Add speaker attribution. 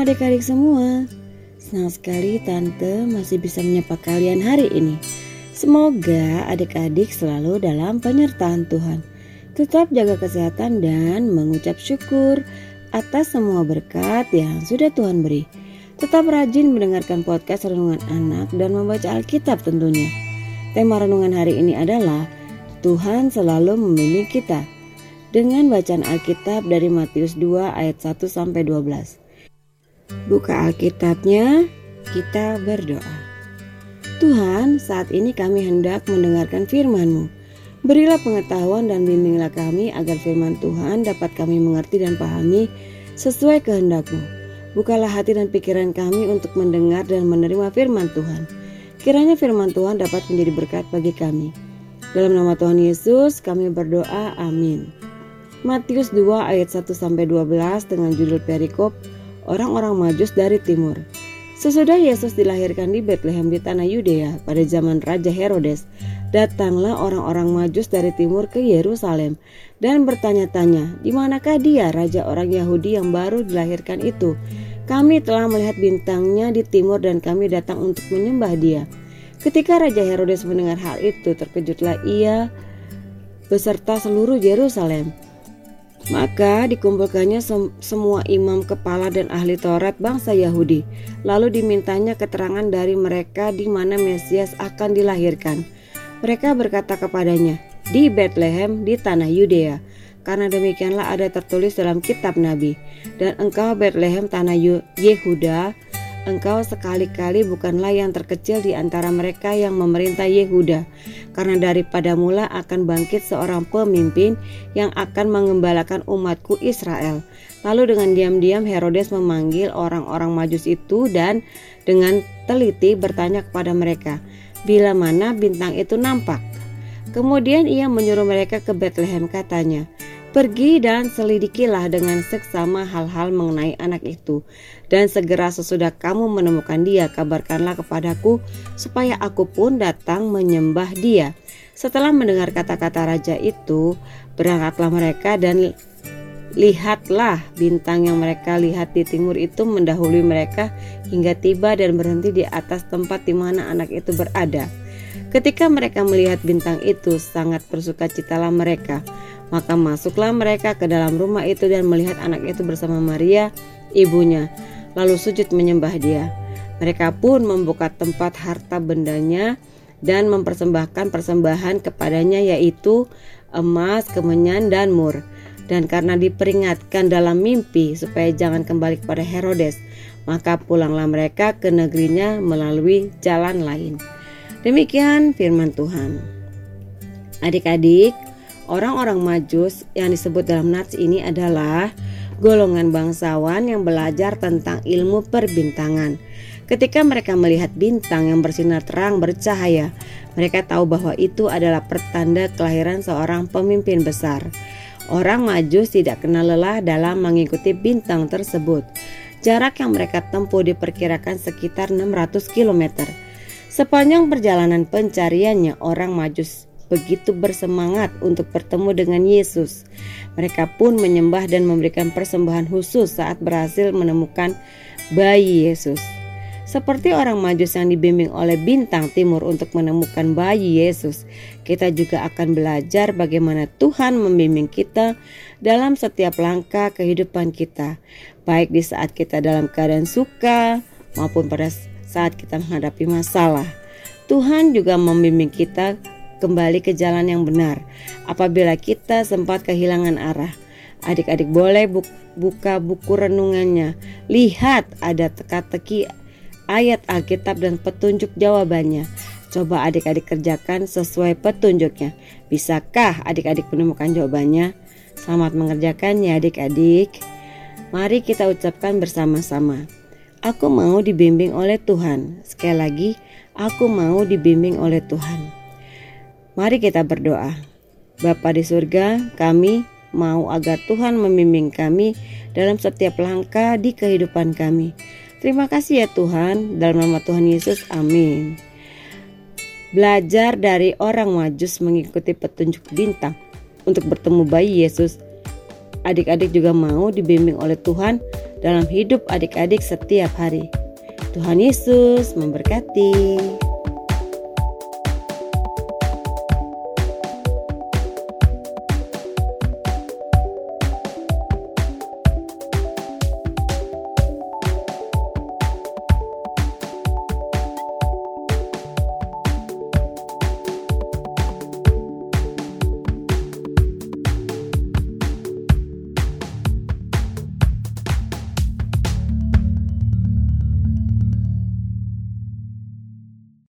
Speaker 1: adik-adik semua. Senang sekali Tante masih bisa menyapa kalian hari ini. Semoga adik-adik selalu dalam penyertaan Tuhan. Tetap jaga kesehatan dan mengucap syukur atas semua berkat yang sudah Tuhan beri. Tetap rajin mendengarkan podcast Renungan Anak dan membaca Alkitab tentunya. Tema renungan hari ini adalah Tuhan selalu membimbing kita dengan bacaan Alkitab dari Matius 2 ayat 1 sampai 12. Buka Alkitabnya, kita berdoa. Tuhan, saat ini kami hendak mendengarkan firman-Mu. Berilah pengetahuan dan bimbinglah kami agar firman Tuhan dapat kami mengerti dan pahami sesuai kehendak-Mu. Bukalah hati dan pikiran kami untuk mendengar dan menerima firman Tuhan. Kiranya firman Tuhan dapat menjadi berkat bagi kami. Dalam nama Tuhan Yesus kami berdoa, amin. Matius 2 ayat 1 sampai 12 dengan judul perikop orang-orang Majus dari timur. Sesudah Yesus dilahirkan di Bethlehem di tanah Yudea pada zaman Raja Herodes, datanglah orang-orang Majus dari timur ke Yerusalem dan bertanya-tanya, "Di manakah dia, raja orang Yahudi yang baru dilahirkan itu? Kami telah melihat bintangnya di timur dan kami datang untuk menyembah dia." Ketika Raja Herodes mendengar hal itu, terkejutlah ia beserta seluruh Yerusalem. Maka dikumpulkannya sem semua imam kepala dan ahli Taurat bangsa Yahudi. Lalu dimintanya keterangan dari mereka di mana Mesias akan dilahirkan. Mereka berkata kepadanya, "Di Bethlehem di tanah Yudea." Karena demikianlah ada tertulis dalam kitab Nabi, "Dan engkau Bethlehem tanah Yehuda, engkau sekali-kali bukanlah yang terkecil di antara mereka yang memerintah Yehuda, karena daripada mula akan bangkit seorang pemimpin yang akan mengembalakan umatku Israel. Lalu dengan diam-diam Herodes memanggil orang-orang majus itu dan dengan teliti bertanya kepada mereka, bila mana bintang itu nampak. Kemudian ia menyuruh mereka ke Bethlehem katanya, Pergi dan selidikilah dengan seksama hal-hal mengenai anak itu. Dan segera sesudah kamu menemukan dia, kabarkanlah kepadaku supaya aku pun datang menyembah dia. Setelah mendengar kata-kata raja itu, berangkatlah mereka dan lihatlah bintang yang mereka lihat di timur itu mendahului mereka hingga tiba dan berhenti di atas tempat di mana anak itu berada. Ketika mereka melihat bintang itu, sangat bersukacitalah mereka. Maka masuklah mereka ke dalam rumah itu dan melihat anak itu bersama Maria, ibunya, lalu sujud menyembah dia. Mereka pun membuka tempat harta bendanya dan mempersembahkan persembahan kepadanya yaitu emas, kemenyan, dan mur. Dan karena diperingatkan dalam mimpi supaya jangan kembali kepada Herodes, maka pulanglah mereka ke negerinya melalui jalan lain. Demikian firman Tuhan. Adik-adik, Orang-orang Majus yang disebut dalam nats ini adalah golongan bangsawan yang belajar tentang ilmu perbintangan. Ketika mereka melihat bintang yang bersinar terang bercahaya, mereka tahu bahwa itu adalah pertanda kelahiran seorang pemimpin besar. Orang Majus tidak kenal lelah dalam mengikuti bintang tersebut. Jarak yang mereka tempuh diperkirakan sekitar 600 km. Sepanjang perjalanan pencariannya, orang Majus begitu bersemangat untuk bertemu dengan Yesus. Mereka pun menyembah dan memberikan persembahan khusus saat berhasil menemukan bayi Yesus. Seperti orang Majus yang dibimbing oleh bintang timur untuk menemukan bayi Yesus, kita juga akan belajar bagaimana Tuhan membimbing kita dalam setiap langkah kehidupan kita, baik di saat kita dalam keadaan suka maupun pada saat kita menghadapi masalah. Tuhan juga membimbing kita kembali ke jalan yang benar. Apabila kita sempat kehilangan arah, adik-adik boleh buka buku renungannya. Lihat ada teka-teki ayat Alkitab dan petunjuk jawabannya. Coba adik-adik kerjakan sesuai petunjuknya. Bisakah adik-adik menemukan jawabannya? Selamat mengerjakannya adik-adik. Mari kita ucapkan bersama-sama. Aku mau dibimbing oleh Tuhan. Sekali lagi, aku mau dibimbing oleh Tuhan. Mari kita berdoa. Bapa di surga, kami mau agar Tuhan membimbing kami dalam setiap langkah di kehidupan kami. Terima kasih ya Tuhan, dalam nama Tuhan Yesus, amin. Belajar dari orang majus mengikuti petunjuk bintang untuk bertemu bayi Yesus. Adik-adik juga mau dibimbing oleh Tuhan dalam hidup adik-adik setiap hari. Tuhan Yesus memberkati.